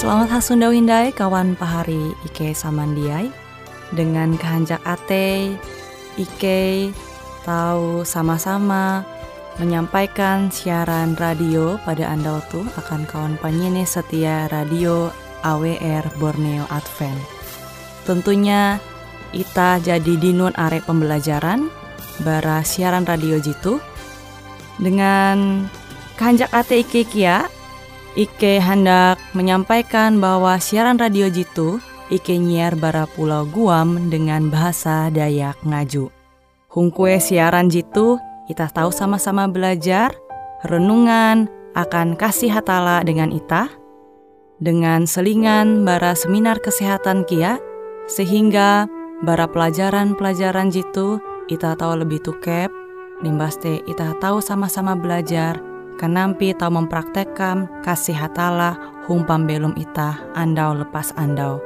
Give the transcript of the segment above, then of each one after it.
Selamat hasundau hindai kawan pahari Ike Samandiai Dengan kehanjak ate Ike tahu sama-sama menyampaikan siaran radio pada Anda waktu akan kawan penyene setia radio AWR Borneo Advent. Tentunya Ita jadi dinun arek pembelajaran bara siaran radio jitu dengan kehanjak ate Ike kia Ike hendak menyampaikan bahwa siaran radio Jitu Ike nyiar bara pulau Guam dengan bahasa Dayak Ngaju. Hungkue siaran Jitu, kita tahu sama-sama belajar, renungan akan kasih hatala dengan ita, dengan selingan bara seminar kesehatan kia, sehingga bara pelajaran-pelajaran Jitu ita tahu lebih tukep, nimbaste ita tahu sama-sama belajar, Kenampi tau mempraktekkan kasih hatala humpam belum ita andau lepas andau.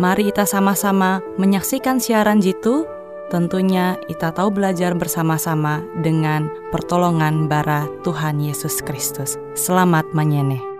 Mari kita sama-sama menyaksikan siaran jitu. Tentunya kita tahu belajar bersama-sama dengan pertolongan bara Tuhan Yesus Kristus. Selamat menyeneh.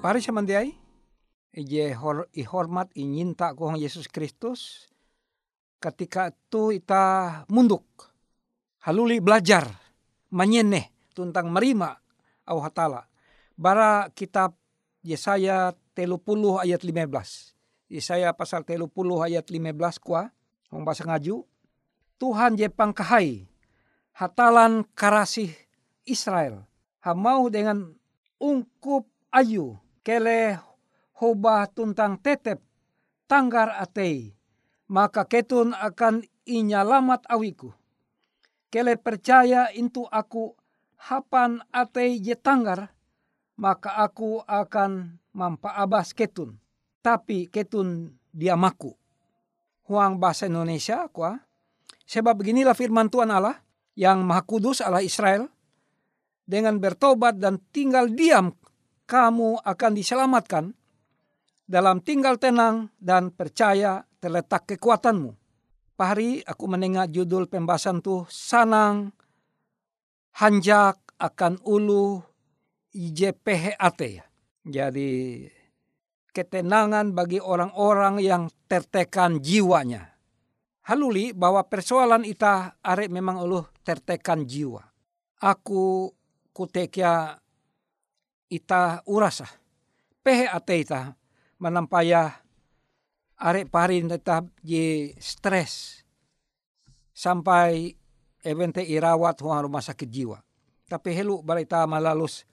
Pari samandiai, ije hor, ihormat inyinta kuang Yesus Kristus, ketika itu ita munduk, haluli belajar, manyene tentang merima au hatala. Bara kitab Yesaya telu puluh ayat 15. Yesaya pasal telu puluh ayat 15 kuah, Hong bahasa ngaju. Tuhan je pangkahai hatalan karasih Israel. Hamau dengan ungkup ayu kele hoba tuntang tetep tanggar atei maka ketun akan inyalamat awiku. Kele percaya intu aku hapan atei je tanggar maka aku akan mampa abas ketun. Tapi ketun dia maku huang bahasa Indonesia kuah sebab beginilah firman Tuhan Allah yang maha kudus Allah Israel. Dengan bertobat dan tinggal diam kamu akan diselamatkan dalam tinggal tenang dan percaya terletak kekuatanmu. Pahari aku mendengar judul pembahasan tu sanang hanjak akan ulu IJPHAT. Jadi ketenangan bagi orang-orang yang tertekan jiwanya. Haluli bahwa persoalan ita arek memang ulu tertekan jiwa. Aku kutekia ita urasa. Pehe ate ita menampaya arek parin tetap je stres sampai evente irawat huang rumah sakit jiwa. Tapi helu balik ita malalus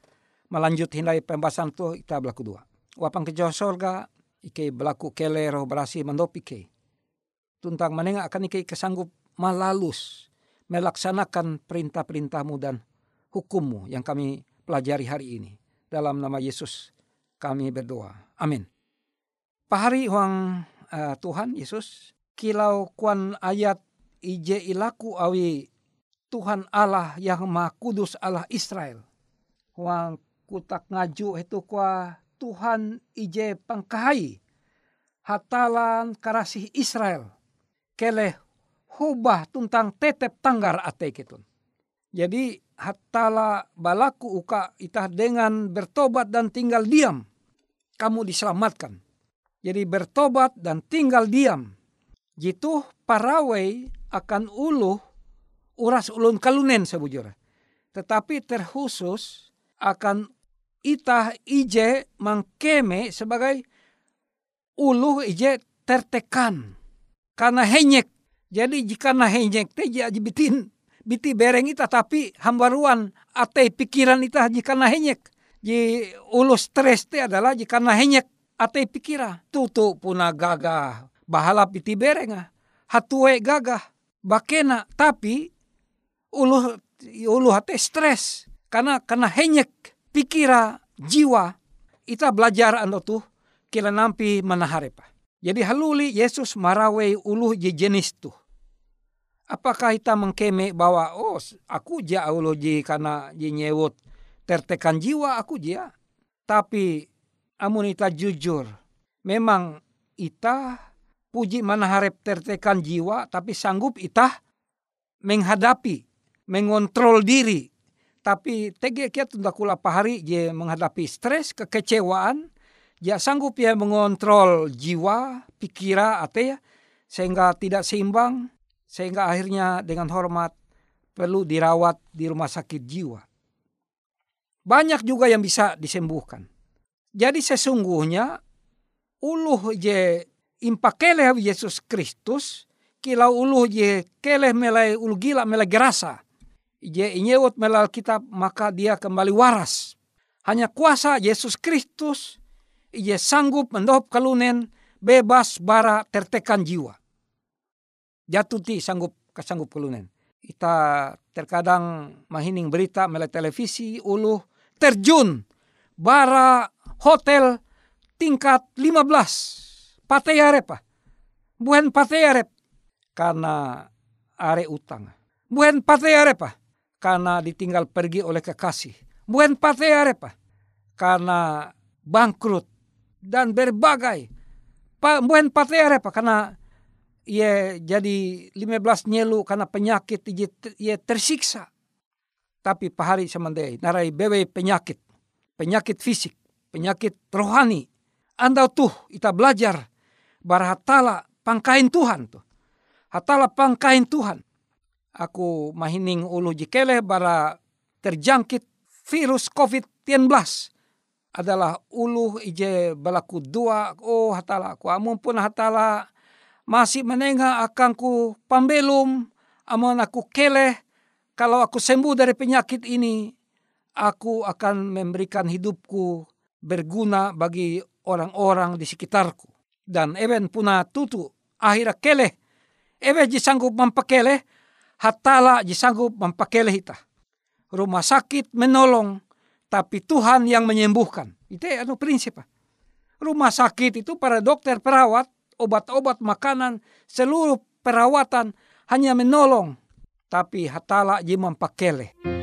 melanjut hindai pembahasan tu ita belaku dua. Wapang ke sorga ike belaku kele roh berasi mendopi ke. Tuntang menengah akan ike kesanggup malalus melaksanakan perintah-perintahmu dan hukummu yang kami pelajari hari ini. Dalam nama Yesus kami berdoa. Amin. Pahari huang uh, Tuhan Yesus, kilau kuan ayat ije ilaku awi Tuhan Allah yang maha kudus Allah Israel. Huang kutak ngaju itu kuah Tuhan ije pangkahai hatalan karasih Israel. Keleh hubah tuntang tetep tanggar ate ketun. Jadi hatala balaku uka itah dengan bertobat dan tinggal diam. Kamu diselamatkan. Jadi bertobat dan tinggal diam. Jitu parawai akan ulu uras ulun kalunen sebujur. Tetapi terkhusus akan itah ije mangkeme sebagai ulu ije tertekan. Karena henyek. Jadi jika na henyek te bitin biti bereng ita tapi hambaruan ate pikiran ita jika na henyek. Ji ulu stres te adalah jika na henyek ate pikira. Tutu puna gagah bahala biti bereng ah. Hatue gagah bakena tapi ulu ulu hate stres karena karena henyek pikira jiwa ita belajar ando tuh kila nampi manaharepa. Jadi haluli Yesus marawe ulu jenis tuh Apakah kita mengkeme bahwa oh aku ja ji karena ji nyewut tertekan jiwa aku dia. Tapi amun ita jujur memang ita puji mana harap tertekan jiwa tapi sanggup ita menghadapi mengontrol diri tapi tege kia tunda kula pahari je menghadapi stres kekecewaan ya sanggup ya mengontrol jiwa pikira ate ya sehingga tidak seimbang sehingga akhirnya dengan hormat perlu dirawat di rumah sakit jiwa. Banyak juga yang bisa disembuhkan. Jadi sesungguhnya uluh je impakele Yesus Kristus kilau uluh je keleh melai ulu gila melai gerasa. Je inyewot melal kitab maka dia kembali waras. Hanya kuasa Yesus Kristus je sanggup mendohop kalunen bebas bara tertekan jiwa jatuh ti sanggup kasanggup kelunen. Ita terkadang mahining berita melalui televisi ulu terjun bara hotel tingkat 15 pateyarep pa. Bukan pateyarep karena are utang. Bukan pateyarep pa karena ditinggal pergi oleh kekasih. Bukan pateyarep pa karena bangkrut dan berbagai. Pa, bukan pateyarep pa karena ia jadi 15 nyelu karena penyakit ia tersiksa. Tapi pahari semandai narai bewe penyakit, penyakit fisik, penyakit rohani. Anda tuh kita belajar bara hatala pangkain Tuhan tuh. Hatala pangkain Tuhan. Aku mahining ulu jikele bara terjangkit virus COVID-19 adalah ulu ije balaku dua oh hatala ku amun pun hatala masih menengah akangku pambelum amun aku kele kalau aku sembuh dari penyakit ini aku akan memberikan hidupku berguna bagi orang-orang di sekitarku dan even puna tutu akhirnya kele ebe sanggup mempakele hatala sanggup mempakele hita rumah sakit menolong, tapi Tuhan yang menyembuhkan. Itu anu prinsip. Rumah sakit itu para dokter, perawat, obat-obat, makanan, seluruh perawatan hanya menolong, tapi hatala je mempakele.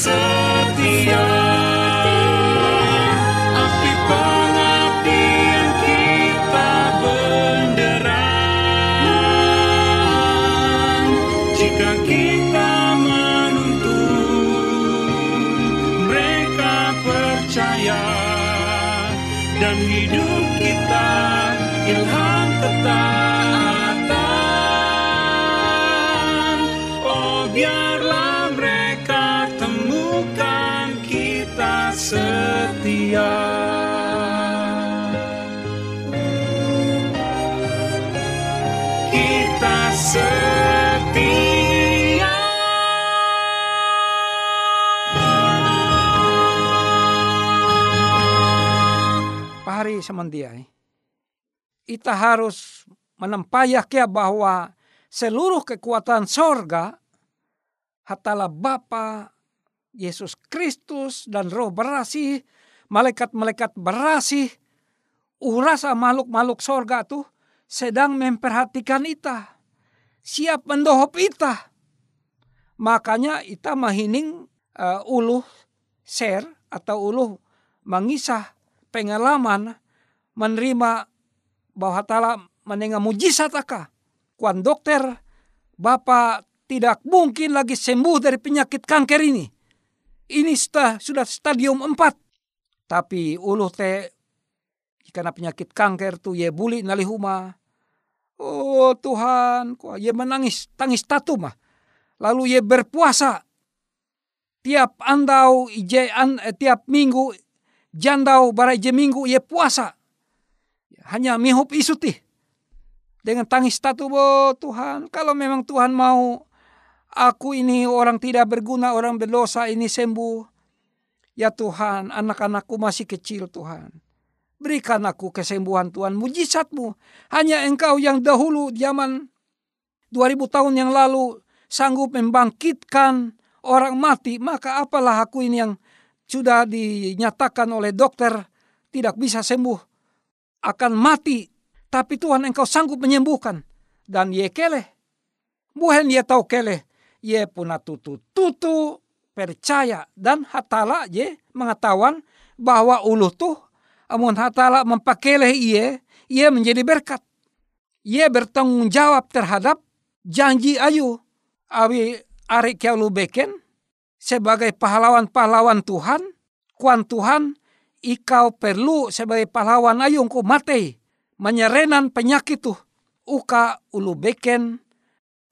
Kita setia ilham ketaatan Pahari semendiai. Ita harus menempayak ya bahwa seluruh kekuatan sorga hatala Bapa Yesus Kristus dan roh berasih, malaikat-malaikat berasih, urasa makhluk-makhluk sorga tuh sedang memperhatikan ita. Siap mendohop ita. Makanya ita mahining uh, uluh share atau uluh mengisah pengalaman menerima bahwa tala menengah mujizat aka. Kuan dokter, Bapak tidak mungkin lagi sembuh dari penyakit kanker ini. Ini sudah, sudah stadium 4. Tapi uluh teh karena penyakit kanker tuh ye buli nalihuma. Oh Tuhan, kok ye menangis, tangis tatu mah. Lalu ye berpuasa. Tiap andau, ije, an, eh, tiap minggu, jandau, bara ije minggu ye puasa. Hanya mihup isuti. Dengan tangis tatu, oh Tuhan, kalau memang Tuhan mau aku ini orang tidak berguna, orang berdosa ini sembuh. Ya Tuhan, anak-anakku masih kecil Tuhan. Berikan aku kesembuhan Tuhan, mujizatmu. Hanya engkau yang dahulu zaman 2000 tahun yang lalu sanggup membangkitkan orang mati. Maka apalah aku ini yang sudah dinyatakan oleh dokter tidak bisa sembuh. Akan mati. Tapi Tuhan engkau sanggup menyembuhkan. Dan ye keleh. Buhen ye tahu keleh. Ye puna tutu-tutu percaya. Dan hatala ye mengetahuan bahwa ulu tuh amun hatala mempakele iye, iye menjadi berkat. Iye bertanggung jawab terhadap janji ayu. Awi ari lu beken sebagai pahlawan-pahlawan Tuhan, kuan Tuhan, ikau perlu sebagai pahlawan ayu ku mate menyerenan penyakit tuh uka ulu beken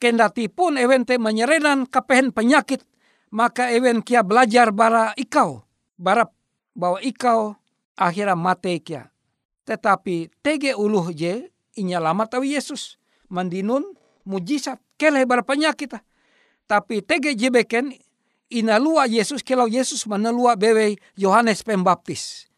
kendati pun ewente menyerenan kapehen penyakit maka ewen kia belajar bara ikau bara bahwa ikau akhirnya mate kia. Tetapi tege uluh je inyalamat tahu Yesus. Mandinun mujizat keleh bar penyakit. Tapi tege jebeken inalua Yesus kelau Yesus menelua bewe Yohanes Pembaptis.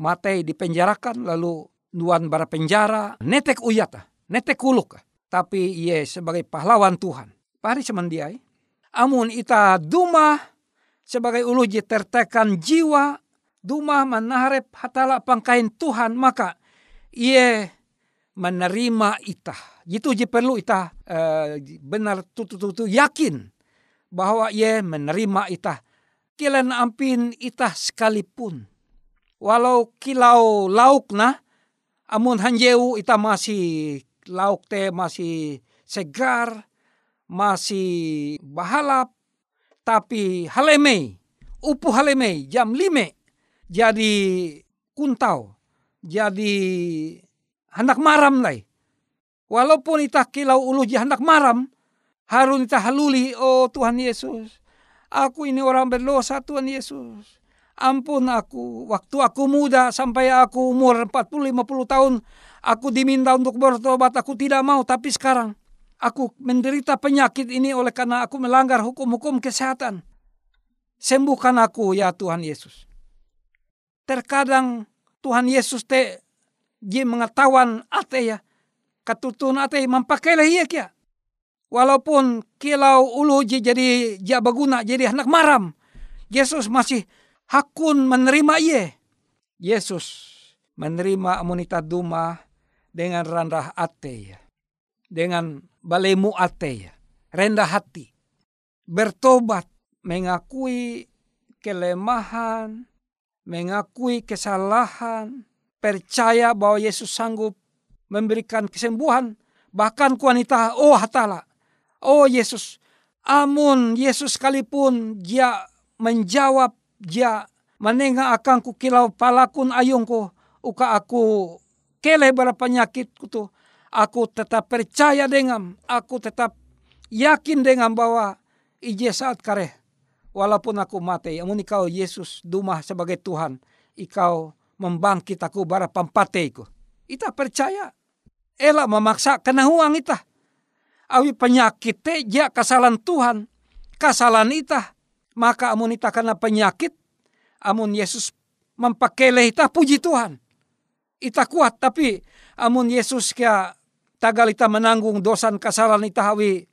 Mate dipenjarakan lalu nuan bara penjara netek uyata, netek kuluk. Tapi ye sebagai pahlawan Tuhan. Pari semandiai. Amun ita duma sebagai ulu je tertekan jiwa duma manaharep hatala pangkain Tuhan maka ia menerima ita. Itu je perlu ita uh, benar tutu-tutu yakin bahwa ia menerima ita. Kilan ampin ita sekalipun. Walau kilau lauk na, amun hanjeu ita masih lauk teh masih segar, masih bahalap, tapi haleme, upu haleme jam lime jadi kuntau, jadi hendak maram lai. Walaupun ita kilau ulu hendak maram, harun ita haluli, oh Tuhan Yesus, aku ini orang berdosa Tuhan Yesus. Ampun aku, waktu aku muda sampai aku umur 40-50 tahun, aku diminta untuk bertobat, aku tidak mau. Tapi sekarang, aku menderita penyakit ini oleh karena aku melanggar hukum-hukum kesehatan. Sembuhkan aku ya Tuhan Yesus terkadang Tuhan Yesus te dia mengetahuan ate ya. Katutun ate mempakailah iya kia. Walaupun kilau ulu jadi ja baguna jadi anak maram Yesus masih hakun menerima iye Yesus menerima amunita duma dengan rendah ate ya. Dengan balemu ate ya. Rendah hati. Bertobat mengakui kelemahan mengakui kesalahan, percaya bahwa Yesus sanggup memberikan kesembuhan. Bahkan wanita, oh hatala, oh Yesus, amun Yesus sekalipun dia menjawab, dia menengah akan ku kilau palakun ayungku, uka aku kele bara penyakitku tuh. Aku tetap percaya dengan, aku tetap yakin dengan bahwa ije saat kareh walaupun aku mati, amun ikau Yesus dumah sebagai Tuhan, ikau membangkit aku bara pampateku. Ita percaya. Ela memaksa kena huang ita. awi penyakit te ja kesalahan Tuhan. Kesalahan ita. Maka amun ita karena penyakit, amun Yesus mempakele ita puji Tuhan. Ita kuat tapi amun Yesus kia tagal ita menanggung dosan kesalahan ita awi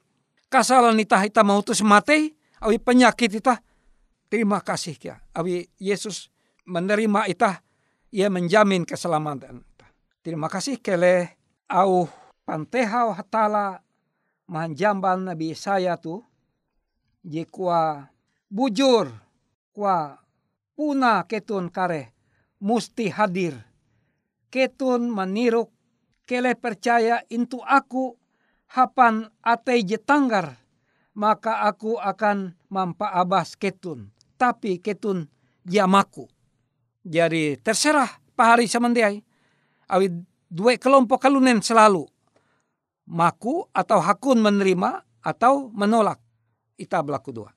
kesalahan ita ita mautus mati awi penyakit ita terima kasih kia. Awi Yesus menerima ita ia menjamin keselamatan. Terima kasih kele au pantehau hatala manjamban nabi saya tu je kuah bujur kuah puna ketun kare musti hadir. Ketun meniruk kele percaya intu aku hapan ate je tanggar maka aku akan mampa abas ketun tapi ketun jamaku jadi terserah pahari samandiai awi dua kelompok kalunen selalu maku atau hakun menerima atau menolak. Ita berlaku dua.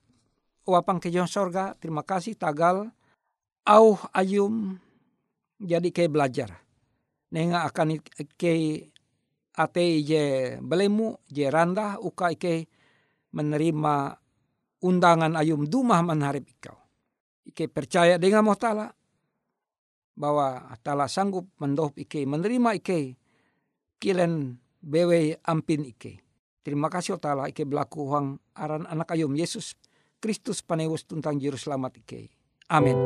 Wapang kejon sorga, terima kasih tagal au ayum jadi ke belajar. Nenga akan ke ate je belemu je randa uka ike menerima undangan ayum dumah menharap ikau. Ike percaya dengan tala bahwa tala sanggup mendoh ike menerima ike kilen bewe ampin ike. Terima kasih tala ike berlaku huang aran anak ayom Yesus Kristus panewus tuntang juru selamat ike. Amin.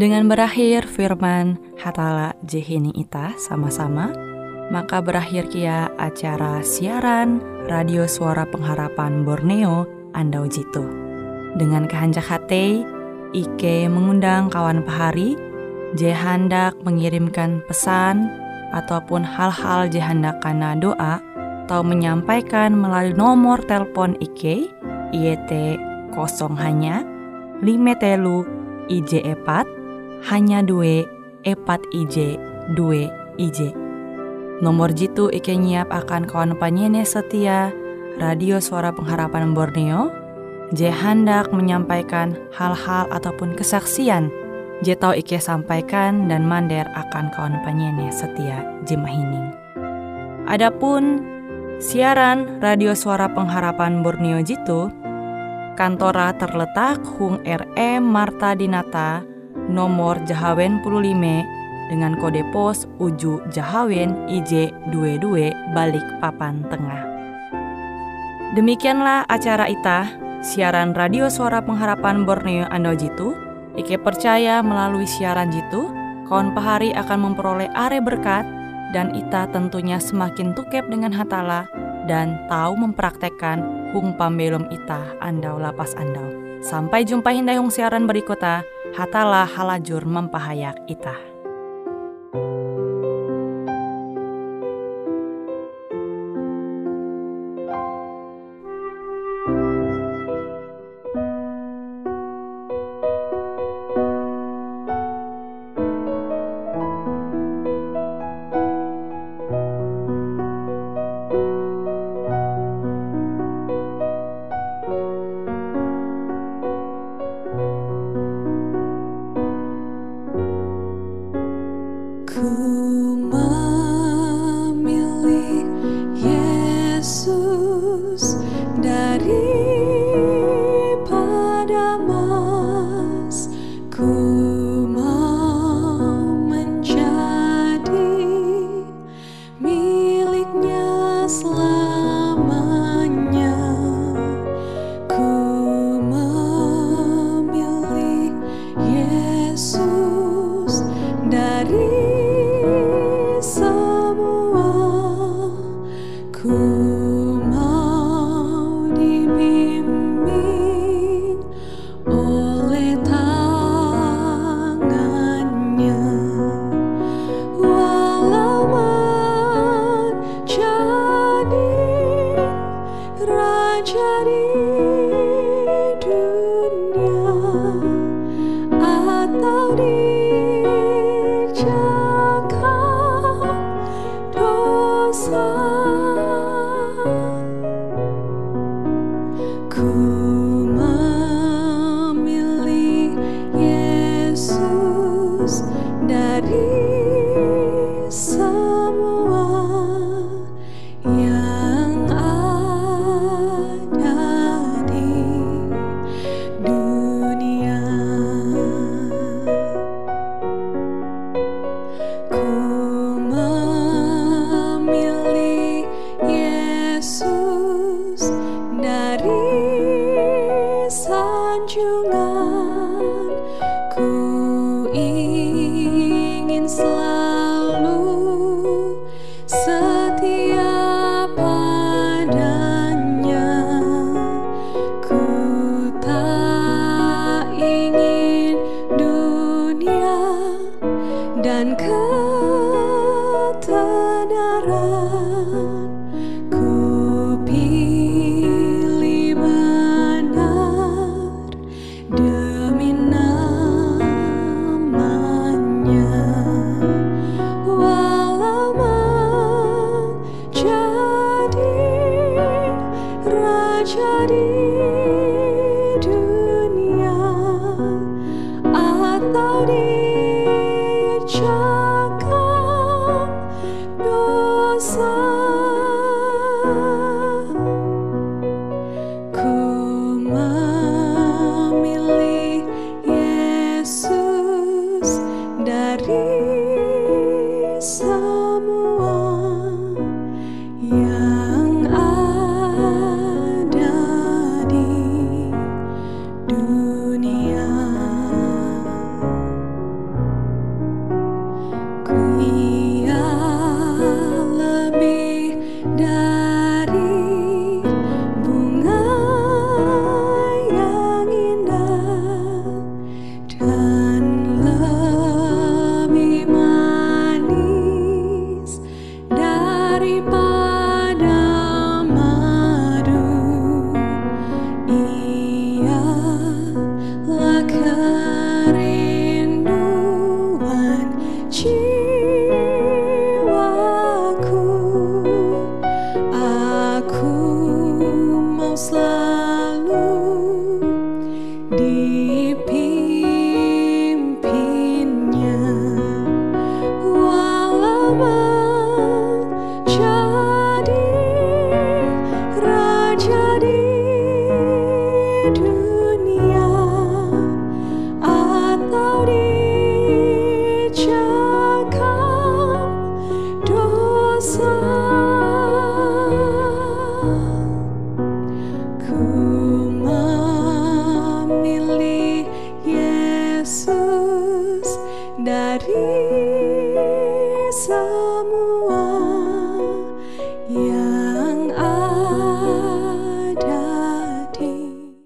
Dengan berakhir firman Hatala Jehini Ita sama-sama, maka berakhir kia acara siaran Radio Suara Pengharapan Borneo Andau Jitu. Dengan kehanjak hati, Ike mengundang kawan pahari, je hendak mengirimkan pesan ataupun hal-hal je hendak karena doa atau menyampaikan melalui nomor telepon Ike IET kosong hanya 5 telu IJ epat hanya dua epat IJ dua IJ. Nomor jitu Ike nyiap akan kawan panyene setia Radio Suara Pengharapan Borneo Je hendak menyampaikan hal-hal ataupun kesaksian Je tau Ike sampaikan dan mander akan kawan panyene setia Jemahining. Adapun siaran Radio Suara Pengharapan Borneo Jitu kantora terletak Hung RE Marta Dinata nomor Jahawen 15 dengan kode pos Uju Jahawen IJ 22 balik papan tengah. Demikianlah acara ita, siaran radio suara pengharapan Borneo Ando Jitu. Ike percaya melalui siaran Jitu, kawan pahari akan memperoleh are berkat dan ita tentunya semakin tukep dengan hatala dan tahu mempraktekkan hung pambelum ita andau lapas andau. Sampai jumpa hindai hung siaran berikutnya, hatala halajur mempahayak ita.